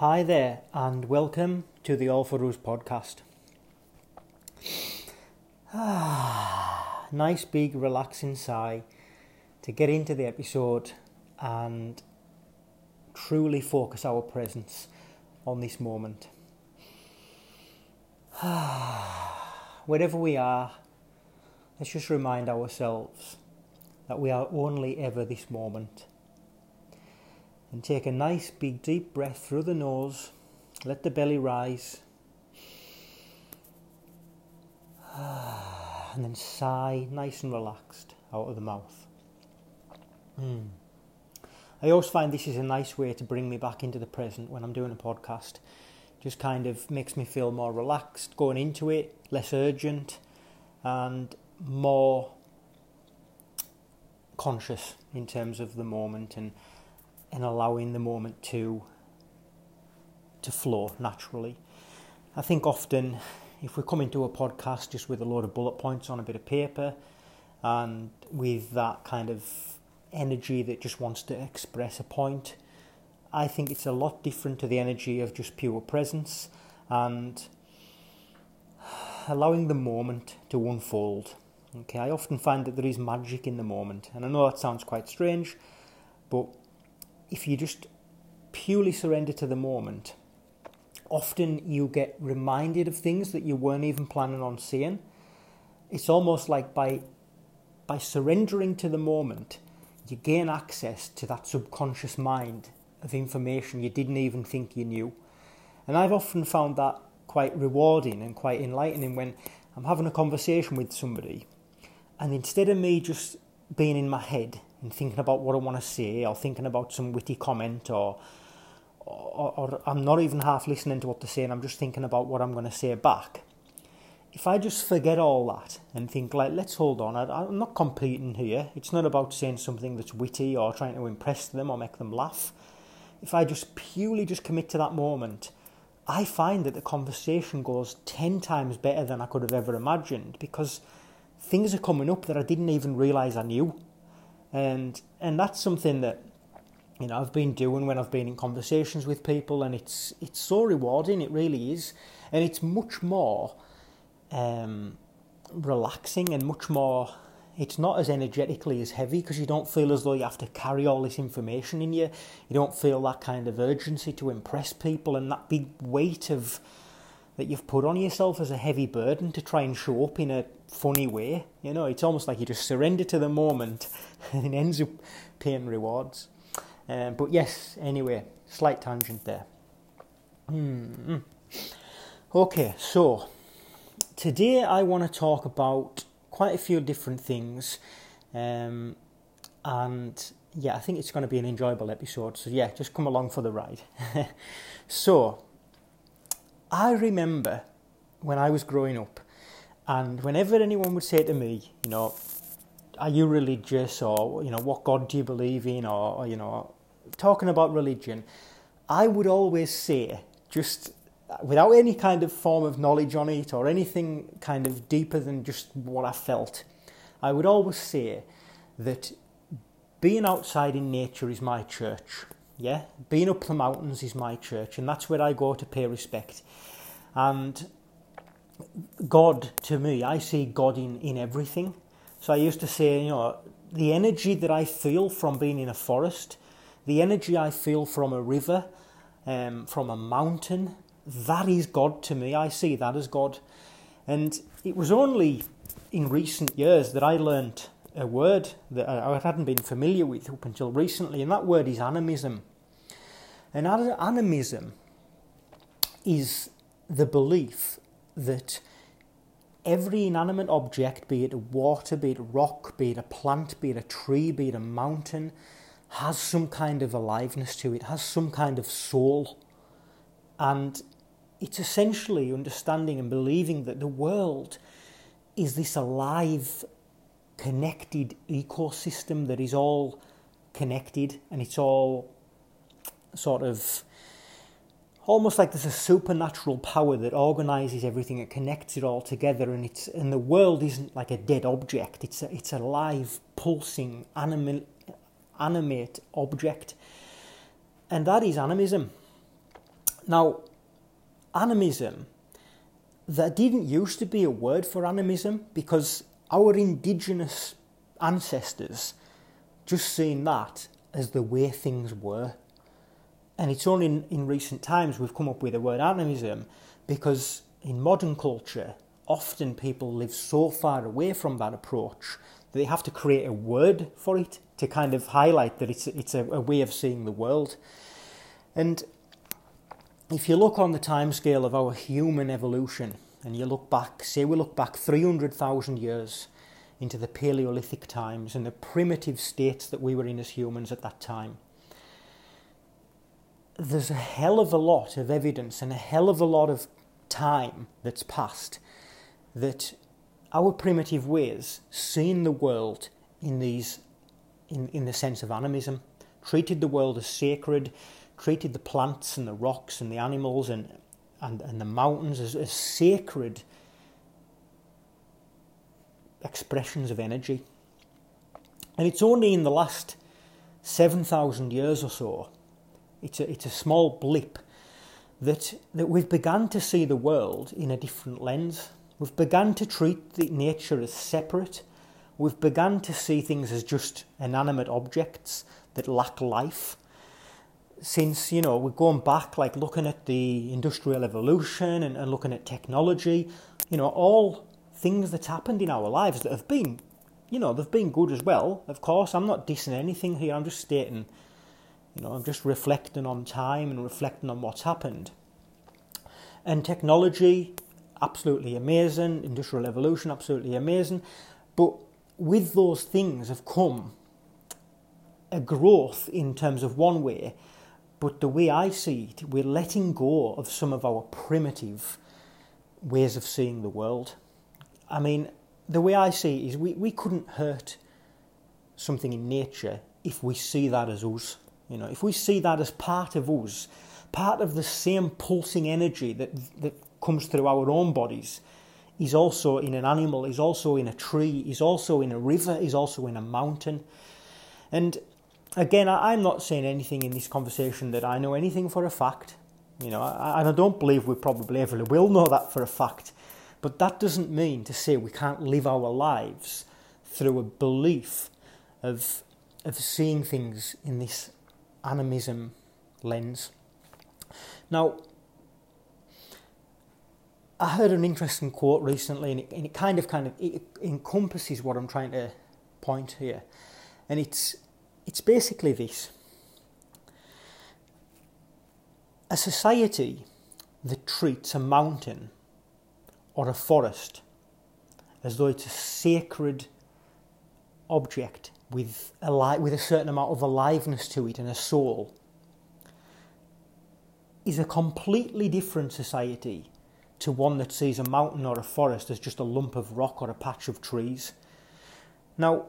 Hi there, and welcome to the All for Us podcast. Ah, nice big relaxing sigh to get into the episode and truly focus our presence on this moment. Ah, Wherever we are, let's just remind ourselves that we are only ever this moment. And take a nice big deep breath through the nose, let the belly rise, and then sigh nice and relaxed out of the mouth. Mm. I always find this is a nice way to bring me back into the present when I'm doing a podcast. Just kind of makes me feel more relaxed going into it, less urgent, and more conscious in terms of the moment and and allowing the moment to to flow naturally. I think often if we come into a podcast just with a load of bullet points on a bit of paper and with that kind of energy that just wants to express a point, I think it's a lot different to the energy of just pure presence and allowing the moment to unfold. Okay, I often find that there is magic in the moment, and I know that sounds quite strange, but if you just purely surrender to the moment, often you get reminded of things that you weren't even planning on seeing. It's almost like by by surrendering to the moment, you gain access to that subconscious mind of information you didn't even think you knew. And I've often found that quite rewarding and quite enlightening when I'm having a conversation with somebody and instead of me just being in my head and thinking about what I want to say or thinking about some witty comment or, or, or I'm not even half listening to what they're saying, I'm just thinking about what I'm going to say back. If I just forget all that and think, like, let's hold on, I, I'm not competing here. It's not about saying something that's witty or trying to impress them or make them laugh. If I just purely just commit to that moment, I find that the conversation goes 10 times better than I could have ever imagined because things are coming up that I didn't even realise I knew and and that's something that you know I've been doing when I've been in conversations with people, and it's it's so rewarding. It really is, and it's much more um, relaxing and much more. It's not as energetically as heavy because you don't feel as though you have to carry all this information in you. You don't feel that kind of urgency to impress people and that big weight of that you've put on yourself as a heavy burden to try and show up in a funny way. You know, it's almost like you just surrender to the moment and it ends up paying rewards. Um, but yes, anyway, slight tangent there. Hmm. Okay, so today I want to talk about quite a few different things. Um, and yeah, I think it's going to be an enjoyable episode. So yeah, just come along for the ride. so, I remember when I was growing up, and whenever anyone would say to me, you know, are you religious or, you know, what God do you believe in or, or you know, talking about religion, I would always say, just without any kind of form of knowledge on it or anything kind of deeper than just what I felt, I would always say that being outside in nature is my church. Yeah, being up the mountains is my church, and that's where I go to pay respect. And God, to me, I see God in, in everything. So I used to say, you know, the energy that I feel from being in a forest, the energy I feel from a river, um, from a mountain, that is God to me. I see that as God. And it was only in recent years that I learnt a word that I hadn't been familiar with up until recently, and that word is animism. And animism is the belief that every inanimate object, be it water, be it rock, be it a plant, be it a tree, be it a mountain, has some kind of aliveness to it, has some kind of soul. And it's essentially understanding and believing that the world is this alive, connected ecosystem that is all connected and it's all sort of almost like there's a supernatural power that organizes everything. It connects it all together and it's and the world isn't like a dead object. It's a, it's a live pulsing animate animate object. And that is animism. Now, animism, there didn't used to be a word for animism because our indigenous ancestors just seen that as the way things were. And it's only in, in recent times we've come up with the word animism because in modern culture, often people live so far away from that approach that they have to create a word for it to kind of highlight that it's, it's a, a way of seeing the world. And if you look on the timescale of our human evolution, and you look back, say we look back 300,000 years into the Paleolithic times and the primitive states that we were in as humans at that time, there's a hell of a lot of evidence and a hell of a lot of time that's passed that our primitive ways seen the world in these in, in the sense of animism, treated the world as sacred, treated the plants and the rocks and the animals and and, and the mountains as, as sacred expressions of energy. And it's only in the last 7,000 years or so, it's a, it's a small blip, that, that we've begun to see the world in a different lens. We've begun to treat nature as separate. We've begun to see things as just inanimate objects that lack life. Since, you know, we're going back, like looking at the industrial evolution and, and looking at technology, you know, all things that's happened in our lives that have been, you know, they've been good as well. Of course, I'm not dissing anything here. I'm just stating, you know, I'm just reflecting on time and reflecting on what's happened. And technology, absolutely amazing, industrial evolution, absolutely amazing. But with those things have come a growth in terms of one way, but the way I see it, we're letting go of some of our primitive ways of seeing the world. I mean, the way I see it is we, we couldn't hurt something in nature if we see that as us. You know, if we see that as part of us, part of the same pulsing energy that, that comes through our own bodies is also in an animal, is also in a tree, is also in a river, is also in a mountain. And again, I, am not saying anything in this conversation that I know anything for a fact. You know, and I don't believe we probably ever will know that for a fact. But that doesn't mean to say we can't live our lives through a belief of, of seeing things in this animism lens. Now, I heard an interesting quote recently, and it, and it kind of kind of it encompasses what I'm trying to point here, and it's it's basically this: a society that treats a mountain or a forest as though it's a sacred object with a li- with a certain amount of aliveness to it and a soul is a completely different society to one that sees a mountain or a forest as just a lump of rock or a patch of trees. Now,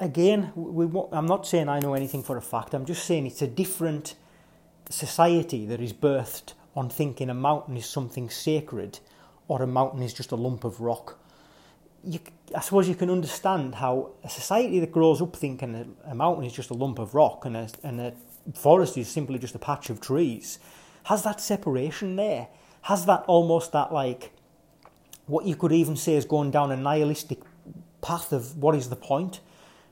again, we, I'm not saying I know anything for a fact, I'm just saying it's a different society that is birthed on thinking a mountain is something sacred or a mountain is just a lump of rock. You, I suppose you can understand how a society that grows up thinking a, a mountain is just a lump of rock and a, and a forest is simply just a patch of trees has that separation there, has that almost that like what you could even say is going down a nihilistic path of what is the point?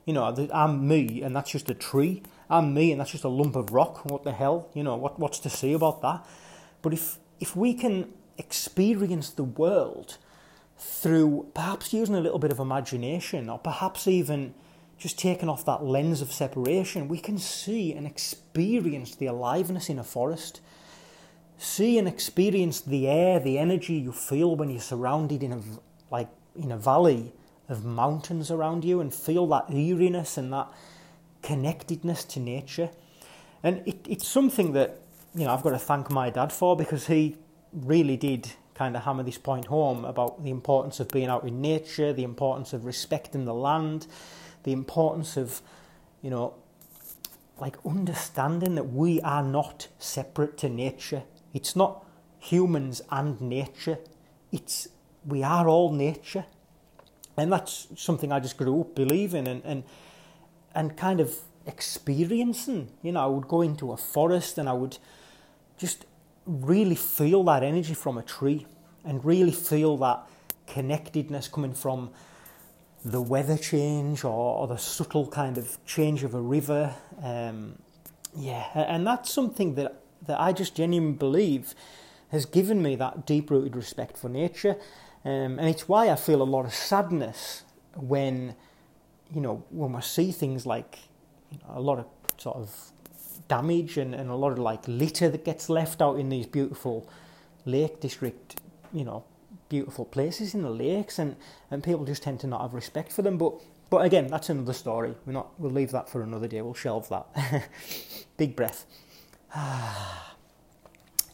You know, I'm me and that's just a tree. I'm me and that's just a lump of rock. What the hell? You know, what, what's to say about that? But if if we can experience the world through perhaps using a little bit of imagination or perhaps even just taking off that lens of separation, we can see and experience the aliveness in a forest see and experience the air, the energy you feel when you're surrounded in a like in a valley of mountains around you, and feel that eeriness and that connectedness to nature. And it, it's something that you know I've got to thank my dad for because he really did kind of hammer this point home about the importance of being out in nature, the importance of respecting the land, the importance of you know like understanding that we are not separate to nature it's not humans and nature. It's we are all nature. And that's something I just grew up believing and, and and kind of experiencing. You know, I would go into a forest and I would just really feel that energy from a tree and really feel that connectedness coming from the weather change or, or the subtle kind of change of a river. Um, yeah, and that's something that, that I just genuinely believe has given me that deep rooted respect for nature. Um, and it's why I feel a lot of sadness when, you know, when we see things like you know, a lot of sort of damage and, and a lot of like litter that gets left out in these beautiful lake district, you know, beautiful places in the lakes and, and people just tend to not have respect for them. But but again, that's another story. We're not we'll leave that for another day. We'll shelve that. Big breath.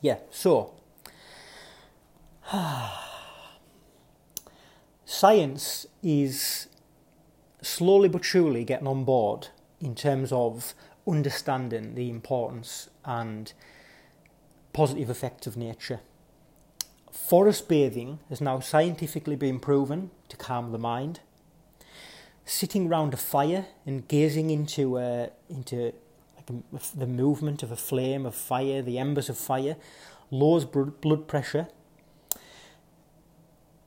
yeah, so science is slowly but surely getting on board in terms of understanding the importance and positive effects of nature. Forest bathing has now scientifically been proven to calm the mind. Sitting round a fire and gazing into into like the movement of a flame of fire, the embers of fire, lowers blood pressure.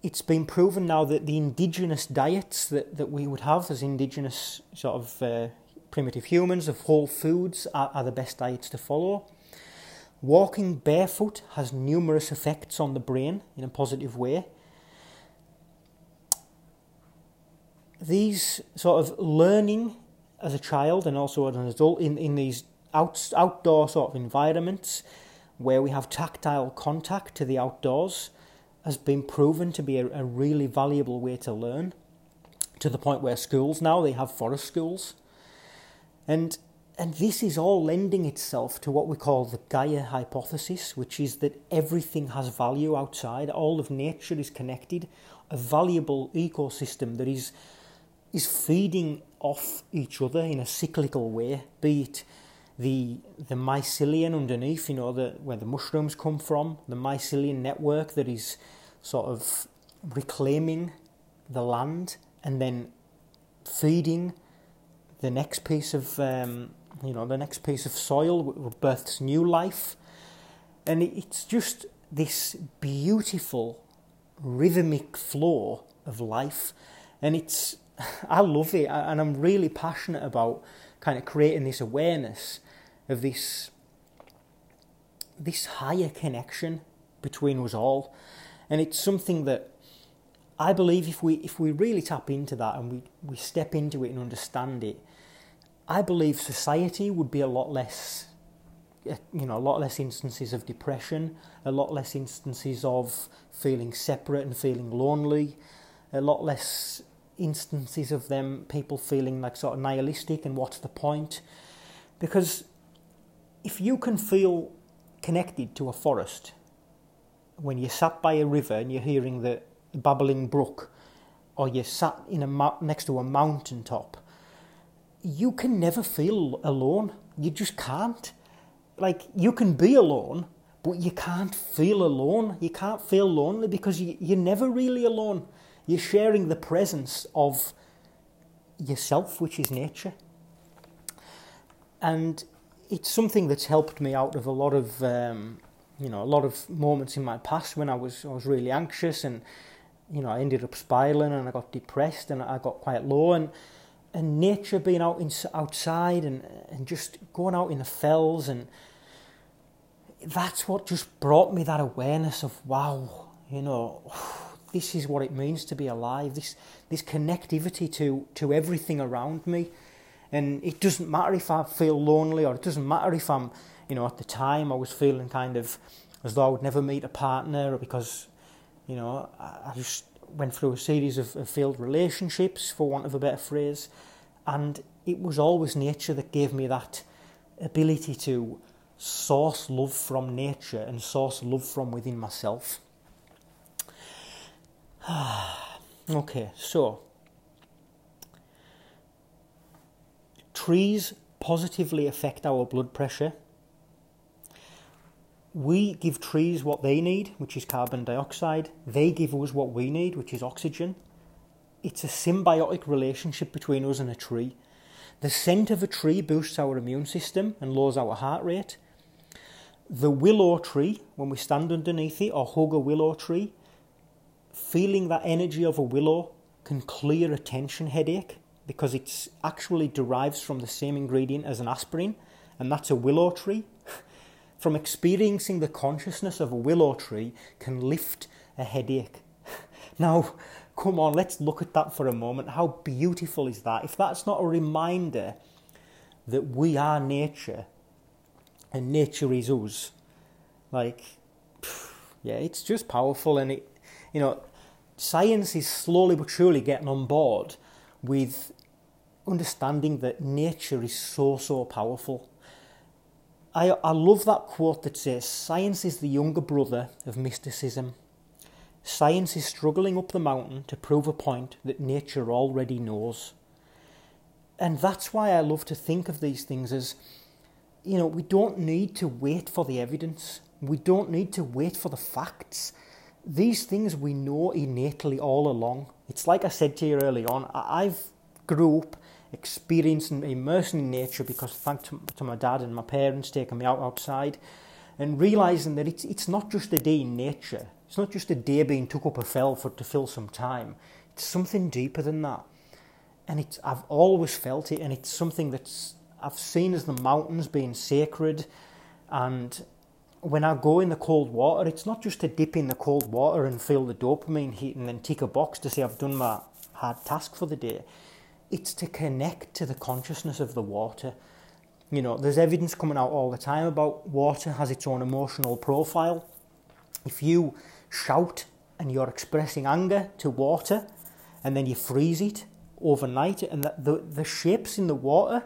It's been proven now that the indigenous diets that, that we would have as indigenous sort of uh, primitive humans of whole foods are, are the best diets to follow. Walking barefoot has numerous effects on the brain in a positive way. These sort of learning as a child and also as an adult in, in these out, outdoor sort of environments where we have tactile contact to the outdoors has been proven to be a, a really valuable way to learn to the point where schools now they have forest schools and and this is all lending itself to what we call the Gaia hypothesis, which is that everything has value outside, all of nature is connected, a valuable ecosystem that is, is feeding off each other in a cyclical way, be it the, the mycelium underneath, you know, the, where the mushrooms come from, the mycelium network that is sort of reclaiming the land and then feeding the next piece of um, you know, the next piece of soil births new life. And it's just this beautiful rhythmic flow of life. And it's, I love it. And I'm really passionate about kind of creating this awareness of this, this higher connection between us all. And it's something that I believe if we, if we really tap into that and we, we step into it and understand it, I believe society would be a lot less, eh, you know, a lot less instances of depression, a lot less instances of feeling separate and feeling lonely, a lot less instances of them people feeling like sort of nihilistic and what's the point? Because if you can feel connected to a forest when you're sat by a river and you're hearing the babbling brook, or you're sat in a next to a mountain top you can never feel alone. You just can't. Like, you can be alone, but you can't feel alone. You can't feel lonely because you, you're never really alone. You're sharing the presence of yourself, which is nature. And it's something that's helped me out of a lot of, um, you know, a lot of moments in my past when I was I was really anxious and, you know, I ended up spiraling and I got depressed and I got quite low and and nature being out in, outside and, and just going out in the fells and that's what just brought me that awareness of wow you know this is what it means to be alive. This this connectivity to to everything around me. And it doesn't matter if I feel lonely or it doesn't matter if I'm you know at the time I was feeling kind of as though I would never meet a partner or because you know I, I just went through a series of, of failed relationships, for want of a better phrase, and it was always nature that gave me that ability to source love from nature and source love from within myself. okay, so trees positively affect our blood pressure we give trees what they need, which is carbon dioxide. They give us what we need, which is oxygen. It's a symbiotic relationship between us and a tree. The scent of a tree boosts our immune system and lowers our heart rate. the willow tree, when we stand underneath it or hug a willow tree, feeling that energy of a willow can clear a tension headache because it actually derives from the same ingredient as an aspirin, and that's a willow tree. From experiencing the consciousness of a willow tree can lift a headache. now, come on, let's look at that for a moment. How beautiful is that? If that's not a reminder that we are nature and nature is us, like, yeah, it's just powerful. And it, you know, science is slowly but surely getting on board with understanding that nature is so, so powerful. I, I love that quote that says, Science is the younger brother of mysticism. Science is struggling up the mountain to prove a point that nature already knows. And that's why I love to think of these things as, you know, we don't need to wait for the evidence. We don't need to wait for the facts. These things we know innately all along. It's like I said to you early on, I've grew up experiencing immersing in nature because thanks to, to my dad and my parents taking me out outside and realizing that it's, it's not just a day in nature. It's not just a day being took up a fell for to fill some time. It's something deeper than that. And it's I've always felt it and it's something that's I've seen as the mountains being sacred and when I go in the cold water, it's not just to dip in the cold water and feel the dopamine hit and then tick a box to say I've done my hard task for the day it's to connect to the consciousness of the water. You know, there's evidence coming out all the time about water has its own emotional profile. If you shout and you're expressing anger to water and then you freeze it overnight and the, the, the shapes in the water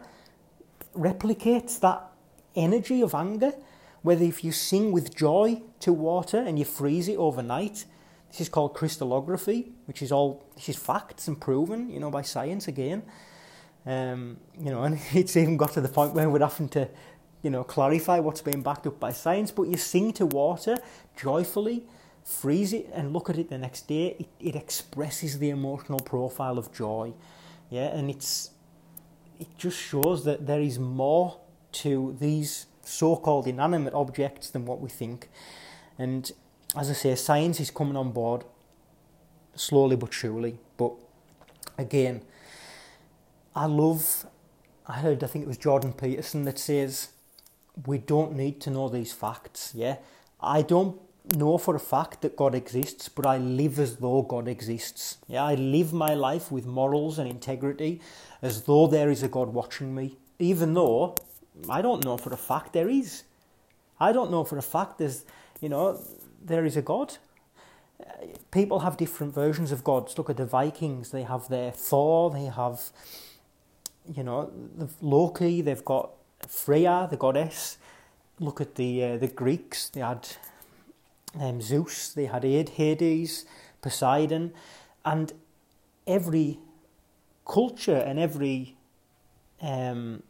replicates that energy of anger whether if you sing with joy to water and you freeze it overnight this is called crystallography, which is all this is facts and proven, you know, by science again. Um, you know, and it's even got to the point where we're having to, you know, clarify what's being backed up by science. But you sing to water joyfully, freeze it, and look at it the next day. It, it expresses the emotional profile of joy, yeah, and it's it just shows that there is more to these so-called inanimate objects than what we think, and as I say, science is coming on board slowly but surely. But again, I love. I heard, I think it was Jordan Peterson that says, we don't need to know these facts. Yeah, I don't know for a fact that God exists, but I live as though God exists. Yeah, I live my life with morals and integrity as though there is a God watching me, even though I don't know for a fact there is. I don't know for a fact there's, you know, there is a God. People have different versions of gods. Look at the Vikings; they have their Thor, they have, you know, Loki. They've got Freya, the goddess. Look at the uh, the Greeks; they had um, Zeus, they had Hades, Poseidon, and every culture and every um,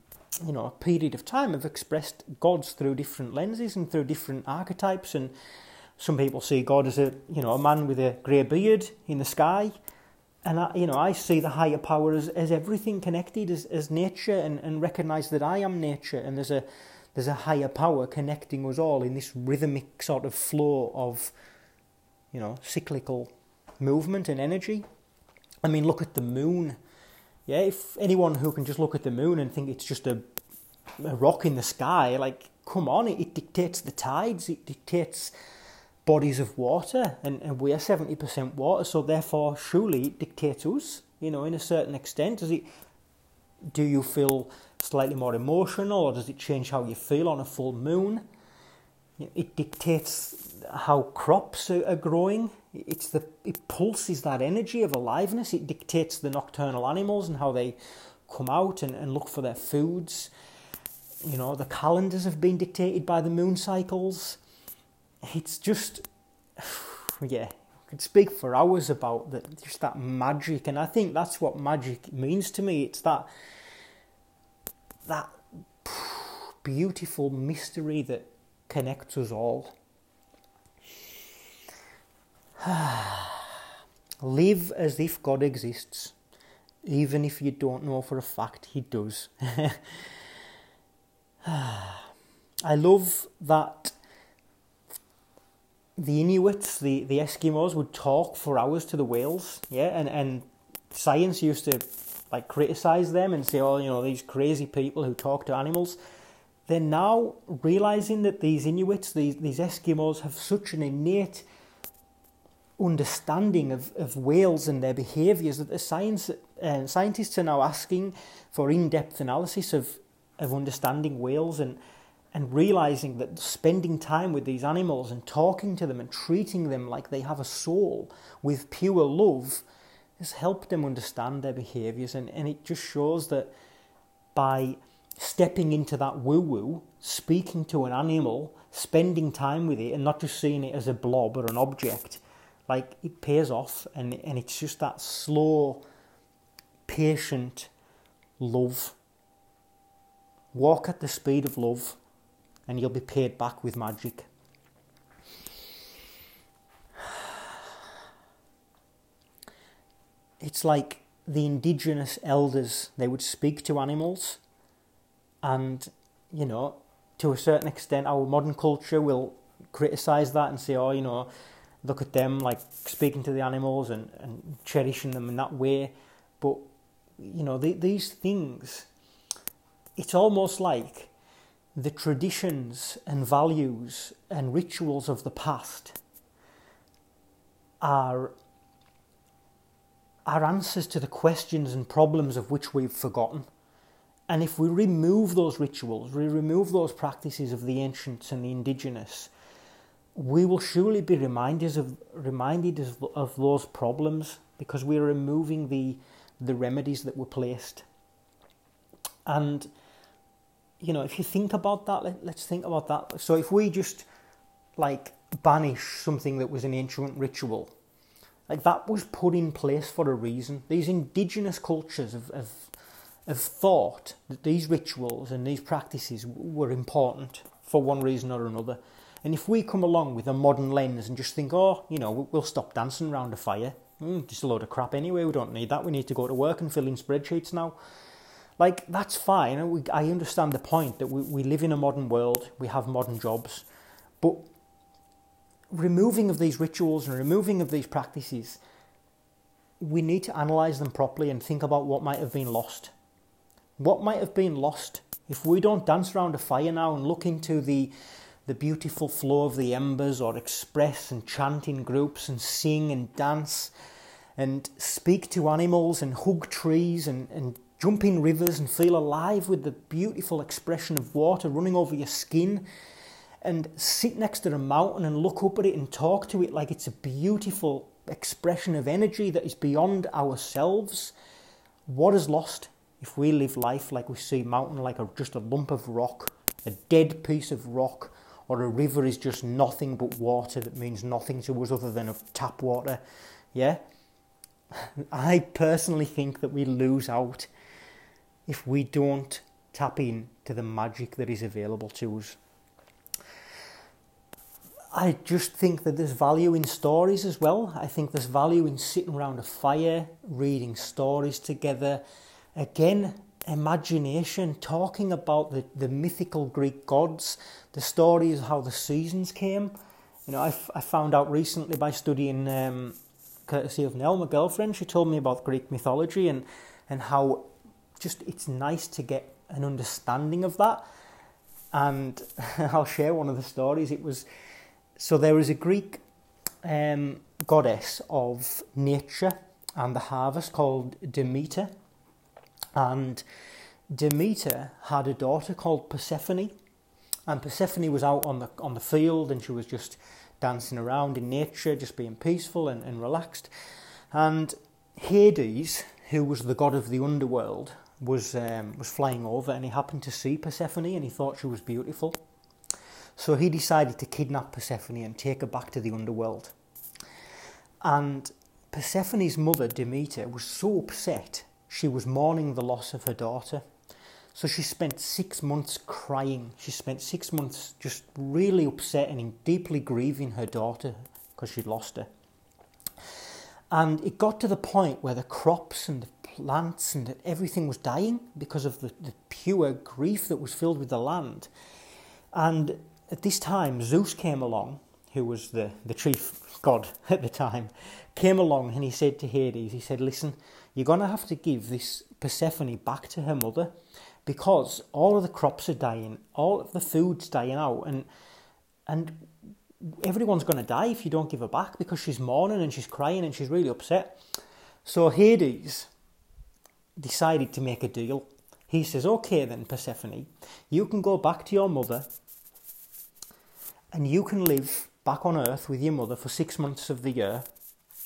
you know period of time have expressed gods through different lenses and through different archetypes and some people see God as a you know a man with a grey beard in the sky, and I, you know I see the higher power as, as everything connected as, as nature, and, and recognise that I am nature, and there's a there's a higher power connecting us all in this rhythmic sort of flow of you know cyclical movement and energy. I mean, look at the moon. Yeah, if anyone who can just look at the moon and think it's just a, a rock in the sky, like come on, it, it dictates the tides, it dictates bodies of water, and, and we are 70% water, so therefore, surely it dictates us, you know, in a certain extent. Does it, do you feel slightly more emotional, or does it change how you feel on a full moon? It dictates how crops are, are growing. It's the it pulses that energy of aliveness. It dictates the nocturnal animals and how they come out and, and look for their foods. You know, the calendars have been dictated by the moon cycles it's just, yeah, I could speak for hours about that, just that magic, and I think that's what magic means to me. It's that that beautiful mystery that connects us all. Live as if God exists, even if you don't know for a fact He does. I love that the Inuits, the, the Eskimos, would talk for hours to the whales, yeah, and, and science used to like criticize them and say, oh, you know, these crazy people who talk to animals. They're now realizing that these Inuits, these, these Eskimos, have such an innate understanding of, of whales and their behaviours that the science, uh, scientists are now asking for in-depth analysis of, of understanding whales and, and realizing that spending time with these animals and talking to them and treating them like they have a soul with pure love has helped them understand their behaviours and, and it just shows that by stepping into that woo-woo, speaking to an animal, spending time with it and not just seeing it as a blob or an object, like it pays off. And and it's just that slow patient love. Walk at the speed of love and you'll be paid back with magic it's like the indigenous elders they would speak to animals and you know to a certain extent our modern culture will criticize that and say oh you know look at them like speaking to the animals and, and cherishing them in that way. But, you know, the, these things, it's almost like the traditions and values and rituals of the past are are answers to the questions and problems of which we've forgotten. And if we remove those rituals, we remove those practices of the ancients and the indigenous, we will surely be reminded of reminded of, of those problems because we're removing the the remedies that were placed. And you know, if you think about that, let, let's think about that. So if we just like banish something that was an ancient ritual, like that was put in place for a reason. These indigenous cultures have, have, have thought that these rituals and these practices were important for one reason or another. And if we come along with a modern lens and just think, oh, you know, we'll stop dancing around a fire, mm, just a load of crap anyway, we don't need that, we need to go to work and fill in spreadsheets now. Like, that's fine. I understand the point that we, we live in a modern world, we have modern jobs, but removing of these rituals and removing of these practices, we need to analyse them properly and think about what might have been lost. What might have been lost if we don't dance around a fire now and look into the the beautiful flow of the embers or express and chant in groups and sing and dance and speak to animals and hug trees and, and jump in rivers and feel alive with the beautiful expression of water running over your skin and sit next to a mountain and look up at it and talk to it like it's a beautiful expression of energy that is beyond ourselves. What is lost if we live life like we see mountain like a, just a lump of rock, a dead piece of rock or a river is just nothing but water that means nothing to us other than of tap water. Yeah? I personally think that we lose out if we don't tap in to the magic that is available to us. I just think that there's value in stories as well. I think there's value in sitting around a fire, reading stories together. Again, imagination, talking about the, the mythical Greek gods, the stories how the seasons came. You know, I, f- I found out recently by studying, um, courtesy of Nell, my girlfriend, she told me about Greek mythology and, and how just it's nice to get an understanding of that. And I'll share one of the stories. It was so there was a Greek um, goddess of nature and the harvest called Demeter and Demeter had a daughter called Persephone, and Persephone was out on the on the field and she was just dancing around in nature, just being peaceful and, and relaxed. And Hades, who was the god of the underworld, was um, was flying over and he happened to see Persephone and he thought she was beautiful. So he decided to kidnap Persephone and take her back to the underworld. And Persephone's mother, Demeter, was so upset she was mourning the loss of her daughter. So she spent six months crying. She spent six months just really upset and deeply grieving her daughter because she'd lost her. And it got to the point where the crops and the plants and that everything was dying because of the, the pure grief that was filled with the land. And at this time, Zeus came along who was the, the chief god at the time, came along and he said to Hades, he said, Listen, you're going to have to give this Persephone back to her mother because all of the crops are dying, all of the food's dying out, and and everyone's going to die if you don't give her back because she's mourning and she's crying and she's really upset. So Hades decided to make a deal. He says, Okay, then, Persephone, you can go back to your mother and you can live back on earth with your mother for six months of the year,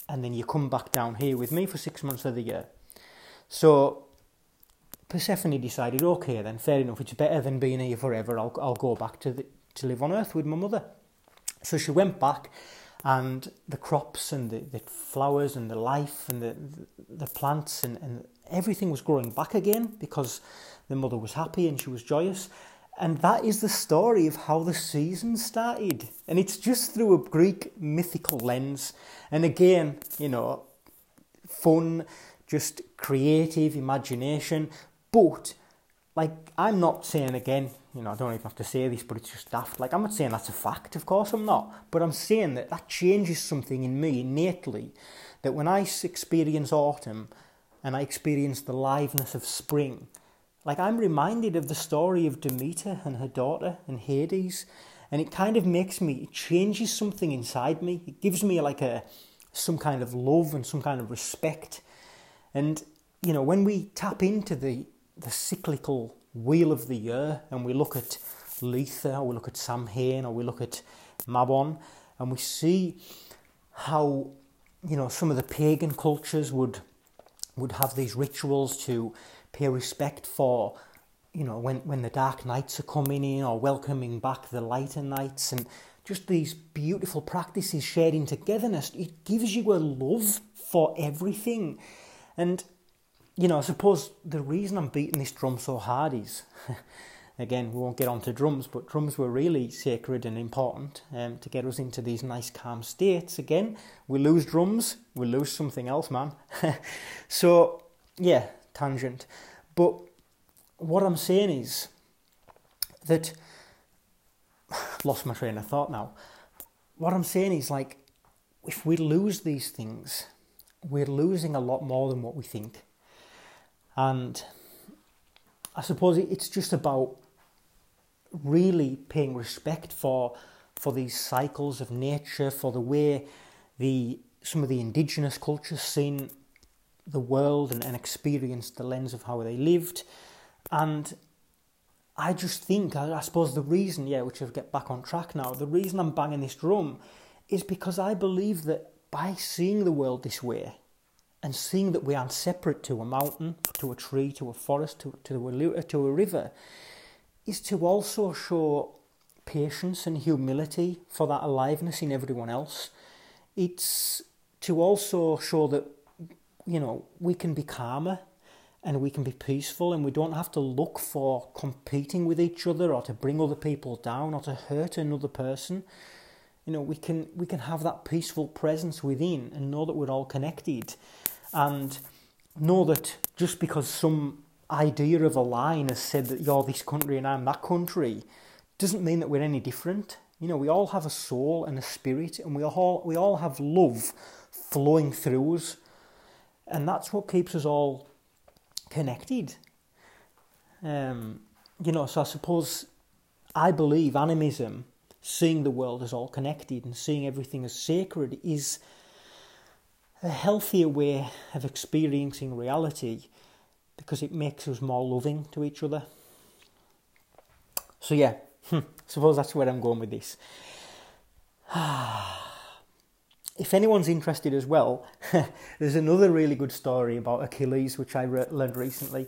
and then you come back down here with me for six months of the year. So Persephone decided, okay, then fair enough, it's better than being here forever. I'll, I'll go back to, the, to live on earth with my mother. So she went back, and the crops and the, the flowers and the life and the, the, plants and, and everything was growing back again because the mother was happy and she was joyous. And that is the story of how the season started. And it's just through a Greek mythical lens. And again, you know, fun, just creative imagination. But, like, I'm not saying again, you know, I don't even have to say this, but it's just daft. Like, I'm not saying that's a fact, of course I'm not. But I'm saying that that changes something in me innately. That when I experience autumn and I experience the liveness of spring, like I'm reminded of the story of Demeter and her daughter and Hades, and it kind of makes me, it changes something inside me. It gives me like a some kind of love and some kind of respect. And you know, when we tap into the the cyclical wheel of the year and we look at Litha or we look at Samhain or we look at Mabon and we see how you know some of the pagan cultures would would have these rituals to pay respect for, you know, when, when the dark nights are coming in or welcoming back the lighter nights and just these beautiful practices shared in togetherness. It gives you a love for everything. And, you know, I suppose the reason I'm beating this drum so hard is, again, we won't get onto drums, but drums were really sacred and important um, to get us into these nice calm states. Again, we lose drums, we lose something else, man. so, yeah, tangent. But what I'm saying is that lost my train of thought now. What I'm saying is like if we lose these things, we're losing a lot more than what we think. And I suppose it's just about really paying respect for for these cycles of nature, for the way the some of the indigenous cultures seen the world and, and experienced the lens of how they lived. And I just think, I, I suppose the reason, yeah, which I'll get back on track now, the reason I'm banging this drum is because I believe that by seeing the world this way and seeing that we aren't separate to a mountain, to a tree, to a forest, to, to, a, to a river, is to also show patience and humility for that aliveness in everyone else. It's to also show that you know, we can be calmer and we can be peaceful and we don't have to look for competing with each other or to bring other people down or to hurt another person. You know, we can we can have that peaceful presence within and know that we're all connected and know that just because some idea of a line has said that you're this country and I'm that country doesn't mean that we're any different. You know, we all have a soul and a spirit and we all we all have love flowing through us and that's what keeps us all connected. Um, you know, so I suppose I believe animism, seeing the world as all connected and seeing everything as sacred, is a healthier way of experiencing reality because it makes us more loving to each other. So, yeah, I suppose that's where I'm going with this. if anyone's interested as well, there's another really good story about Achilles which I re- learned recently.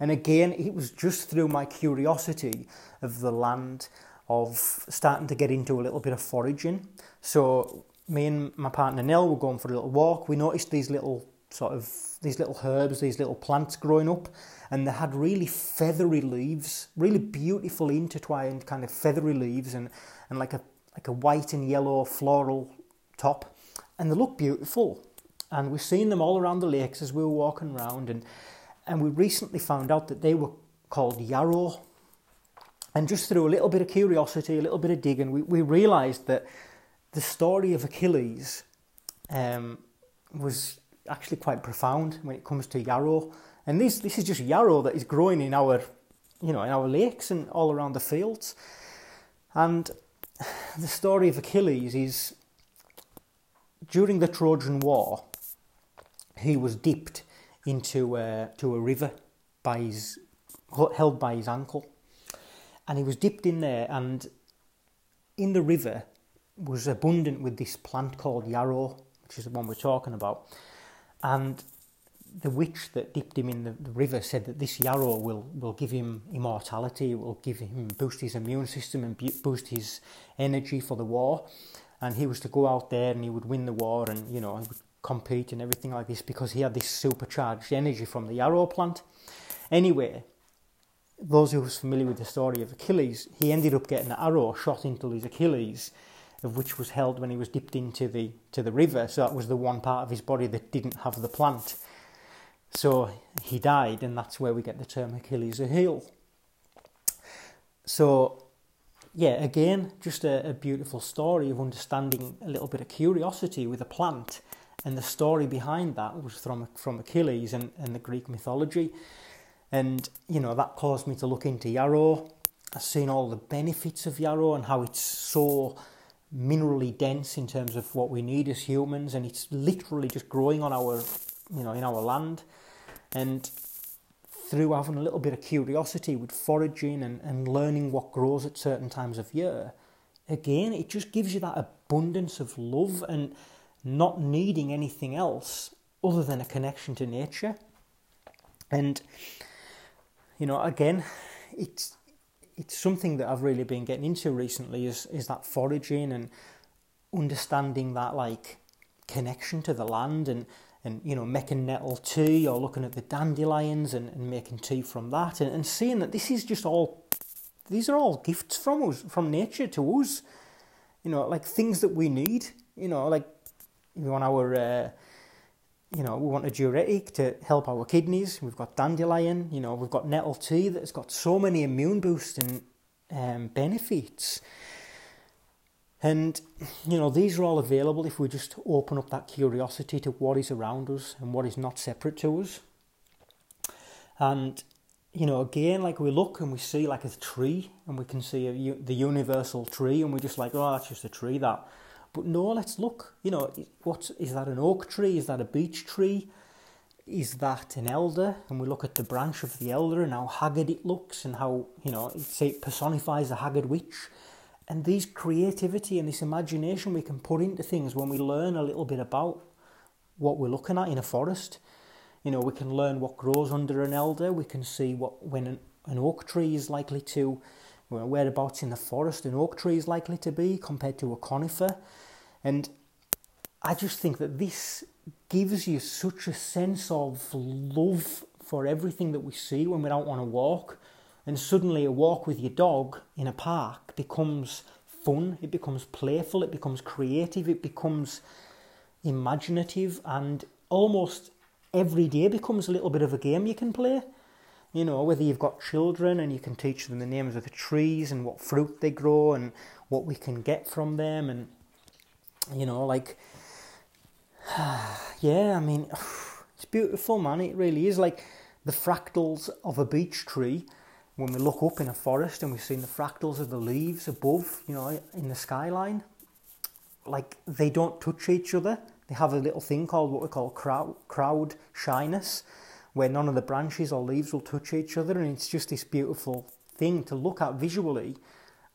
And again, it was just through my curiosity of the land, of starting to get into a little bit of foraging. So me and my partner Nell were going for a little walk. We noticed these little sort of these little herbs, these little plants growing up, and they had really feathery leaves, really beautiful intertwined kind of feathery leaves, and, and like a like a white and yellow floral top and they look beautiful. And we've seen them all around the lakes as we were walking around, and and we recently found out that they were called yarrow. And just through a little bit of curiosity, a little bit of digging, we, we realised that the story of Achilles um, was actually quite profound when it comes to yarrow. And this this is just yarrow that is growing in our you know in our lakes and all around the fields. And the story of Achilles is during the Trojan War, he was dipped into a, to a river by his held by his ankle, and he was dipped in there, and in the river was abundant with this plant called yarrow, which is the one we're talking about, and the witch that dipped him in the, the, river said that this yarrow will, will give him immortality, it will give him boost his immune system and boost his energy for the war. And he was to go out there and he would win the war and you know he would compete and everything like this because he had this supercharged energy from the yarrow plant. Anyway, those who was familiar with the story of Achilles, he ended up getting an arrow shot into his Achilles, of which was held when he was dipped into the to the river. So that was the one part of his body that didn't have the plant. So he died, and that's where we get the term Achilles heel. So, yeah, again, just a, a, beautiful story of understanding a little bit of curiosity with a plant, and the story behind that was from from Achilles and, and the Greek mythology, and you know that caused me to look into yarrow. I've seen all the benefits of yarrow and how it's so minerally dense in terms of what we need as humans, and it's literally just growing on our, you know, in our land. And through having a little bit of curiosity with foraging and, and learning what grows at certain times of year, again, it just gives you that abundance of love and not needing anything else other than a connection to nature. And, you know, again, it's it's something that I've really been getting into recently is is that foraging and understanding that like connection to the land and and you know making nettle tea or looking at the dandelions and, and making tea from that and, and seeing that this is just all these are all gifts from us from nature to us. You know like things that we need you know like we want our uh, you know we want a diuretic to help our kidneys we've got dandelion you know we've got nettle tea that's got so many immune boosting um, benefits and, you know, these are all available if we just open up that curiosity to what is around us and what is not separate to us. And, you know, again, like we look and we see like a tree and we can see a, the universal tree and we're just like, oh, that's just a tree that. But no, let's look, you know, what is that an oak tree? Is that a beech tree? Is that an elder? And we look at the branch of the elder and how haggard it looks and how, you know, it personifies a haggard witch and these creativity and this imagination we can put into things when we learn a little bit about what we're looking at in a forest. You know, we can learn what grows under an elder. We can see what when an, an oak tree is likely to, whereabouts in the forest an oak tree is likely to be compared to a conifer. And I just think that this gives you such a sense of love for everything that we see when we don't want to walk and suddenly a walk with your dog in a park becomes fun, it becomes playful, it becomes creative, it becomes imaginative, and almost every day becomes a little bit of a game you can play. You know, whether you've got children and you can teach them the names of the trees and what fruit they grow and what we can get from them, and you know, like, yeah, I mean, it's beautiful, man. It really is like the fractals of a beech tree when we look up in a forest and we've seen the fractals of the leaves above, you know, in the skyline, like they don't touch each other. They have a little thing called what we call crown, crown shyness, where none of the branches or leaves will touch each other, and it's just this beautiful thing to look at visually.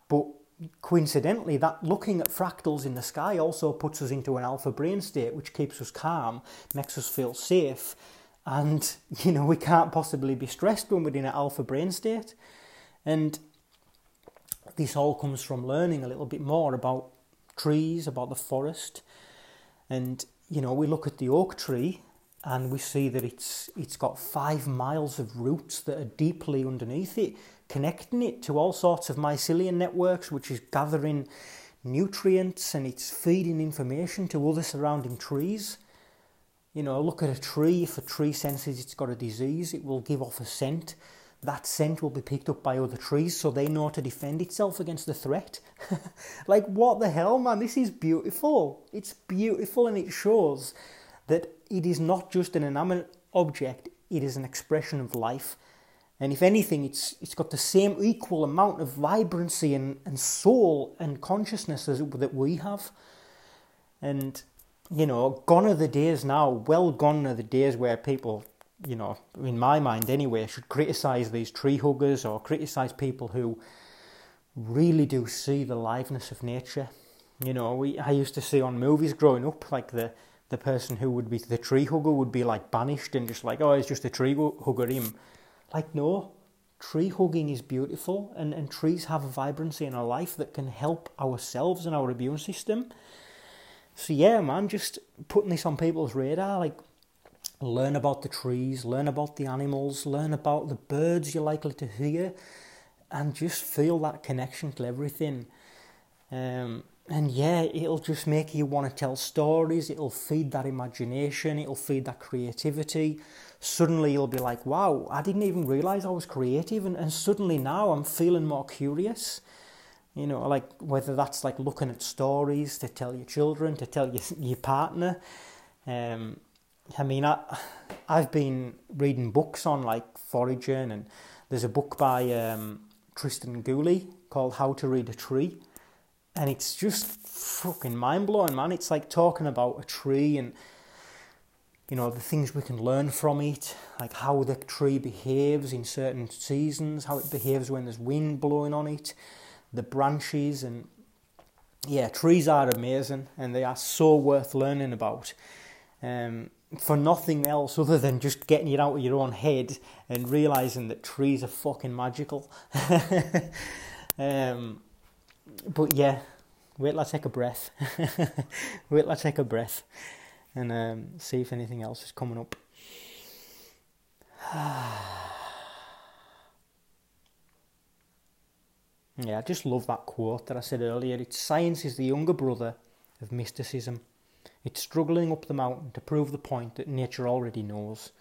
But coincidentally, that looking at fractals in the sky also puts us into an alpha brain state, which keeps us calm, makes us feel safe, and you know we can't possibly be stressed when we're in an alpha brain state. And this all comes from learning a little bit more about trees about the forest. And you know we look at the oak tree and we see that it's it's got 5 miles of roots that are deeply underneath it connecting it to all sorts of mycelium networks which is gathering nutrients and it's feeding information to other surrounding trees you know, look at a tree. If a tree senses it's got a disease, it will give off a scent. That scent will be picked up by other trees so they know to defend itself against the threat. like, what the hell, man? This is beautiful. It's beautiful and it shows that it is not just an inanimate object, it is an expression of life. And if anything, it's, it's got the same equal amount of vibrancy and, and soul and consciousness as, that we have. And, you know, gone are the days now, well gone are the days where people, you know, in my mind anyway, should criticise these tree huggers or criticise people who really do see the liveness of nature. You know, we I used to see on movies growing up, like the the person who would be the tree hugger would be like banished and just like, oh, it's just a tree hugger him. Like, no, tree hugging is beautiful and, and trees have a vibrancy in our life that can help ourselves and our immune system. So, yeah, man, just putting this on people's radar, like, learn about the trees, learn about the animals, learn about the birds you're likely to hear, and just feel that connection to everything. Um, and yeah, it'll just make you want to tell stories, it'll feed that imagination, it'll feed that creativity. Suddenly you'll be like, wow, I didn't even realize I was creative, and, and suddenly now I'm feeling more curious. You know, like whether that's like looking at stories to tell your children, to tell your, your partner. Um, I mean, I, I've been reading books on like foraging, and there's a book by um, Tristan Gooley called How to Read a Tree and it's just fucking mind blowing, man. It's like talking about a tree and you know the things we can learn from it, like how the tree behaves in certain seasons, how it behaves when there's wind blowing on it, the branches, and yeah, trees are amazing and they are so worth learning about. Um, for nothing else other than just getting it out of your own head and realizing that trees are fucking magical. um, but yeah, wait till I take a breath. wait till I take a breath and um, see if anything else is coming up. yeah, I just love that quote that I said earlier. It's science is the younger brother of mysticism. It's struggling up the mountain to prove the point that nature already knows.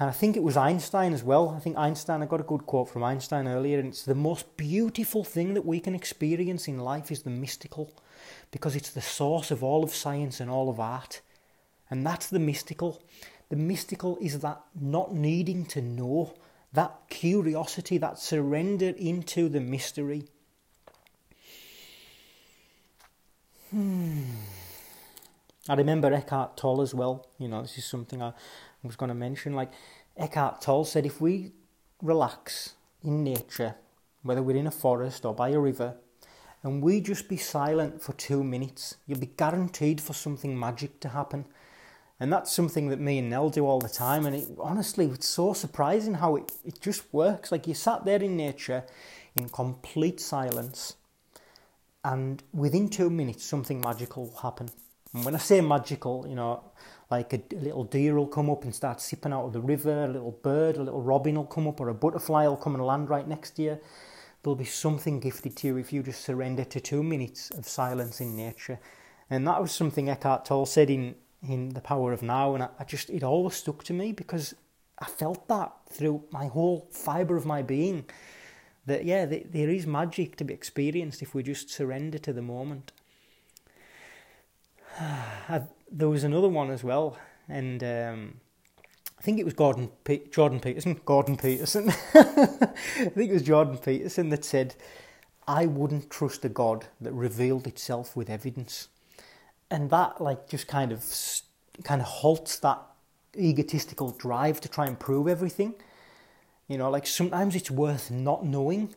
And I think it was Einstein as well. I think Einstein, I got a good quote from Einstein earlier, and it's the most beautiful thing that we can experience in life is the mystical, because it's the source of all of science and all of art. And that's the mystical. The mystical is that not needing to know, that curiosity, that surrender into the mystery. Hmm. I remember Eckhart Tolle as well. You know, this is something I, was going to mention. Like Eckhart Tolle said, if we relax in nature, whether we're in a forest or by a river, and we just be silent for two minutes, you'll be guaranteed for something magic to happen. And that's something that me and Nell do all the time. And it, honestly, it's so surprising how it, it just works. Like you sat there in nature in complete silence, and within two minutes, something magical will happen. And when I say magical, you know, like a, a, little deer will come up and start sipping out of the river, a little bird, a little robin will come up, or a butterfly will come and land right next to you. There'll be something gifted to you if you just surrender to two minutes of silence in nature. And that was something Eckhart Tolle said in, in The Power of Now, and I, I just, it always stuck to me because I felt that through my whole fibre of my being. That, yeah, there is magic to be experienced if we just surrender to the moment. I, there was another one as well, and um, think it was Gordon P- Jordan Peterson. Gordon Peterson. I think it was Jordan Peterson that said, "I wouldn't trust a God that revealed itself with evidence," and that like just kind of kind of halts that egotistical drive to try and prove everything. You know, like sometimes it's worth not knowing.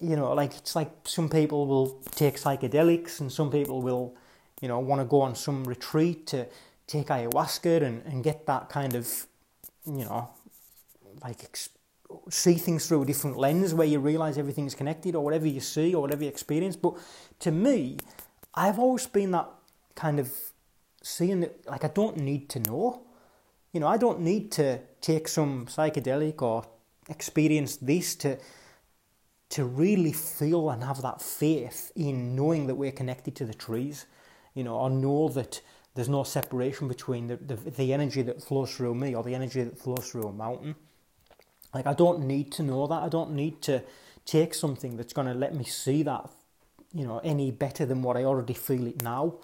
You know, like it's like some people will take psychedelics and some people will you know, want to go on some retreat to take ayahuasca and, and get that kind of, you know, like ex- see things through a different lens where you realize everything's connected or whatever you see or whatever you experience. But to me, I've always been that kind of seeing that, like, I don't need to know. You know, I don't need to take some psychedelic or experience this to to really feel and have that faith in knowing that we're connected to the trees you know, or know that there's no separation between the, the, the energy that flows through me or the energy that flows through a mountain. Like, I don't need to know that. I don't need to, take something that's going to let me see that, you know, any better than what I already feel it now.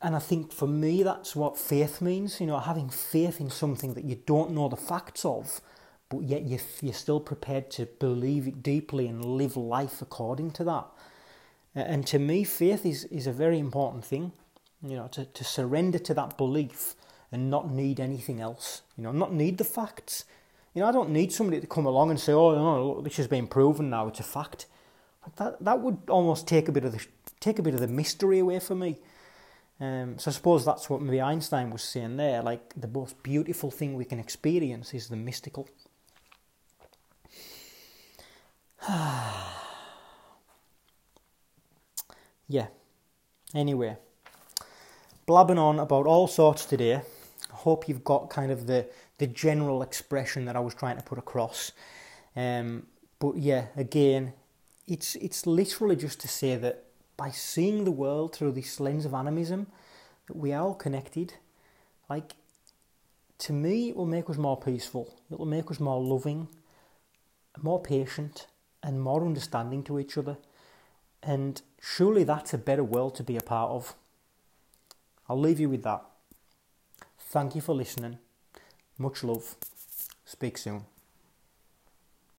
And I think for me, that's what faith means, you know, having faith in something that you don't know the facts of, but yet you're still prepared to believe it deeply and live life according to that. And to me, faith is, is a very important thing, you know, to, to surrender to that belief and not need anything else, you know, not need the facts. You know, I don't need somebody to come along and say, oh, no, look, this has been proven now, it's a fact. That, that would almost take a bit of the, take a bit of the mystery away from me. Um, so I suppose that's what maybe Einstein was saying there. Like the most beautiful thing we can experience is the mystical. yeah. Anyway, blabbing on about all sorts today. I hope you've got kind of the the general expression that I was trying to put across. Um, but yeah, again, it's it's literally just to say that by seeing the world through this lens of animism, that we are all connected. Like, to me, it will make us more peaceful. It will make us more loving, more patient, and more understanding to each other. And surely that's a better world to be a part of. I'll leave you with that. Thank you for listening. Much love. Speak soon.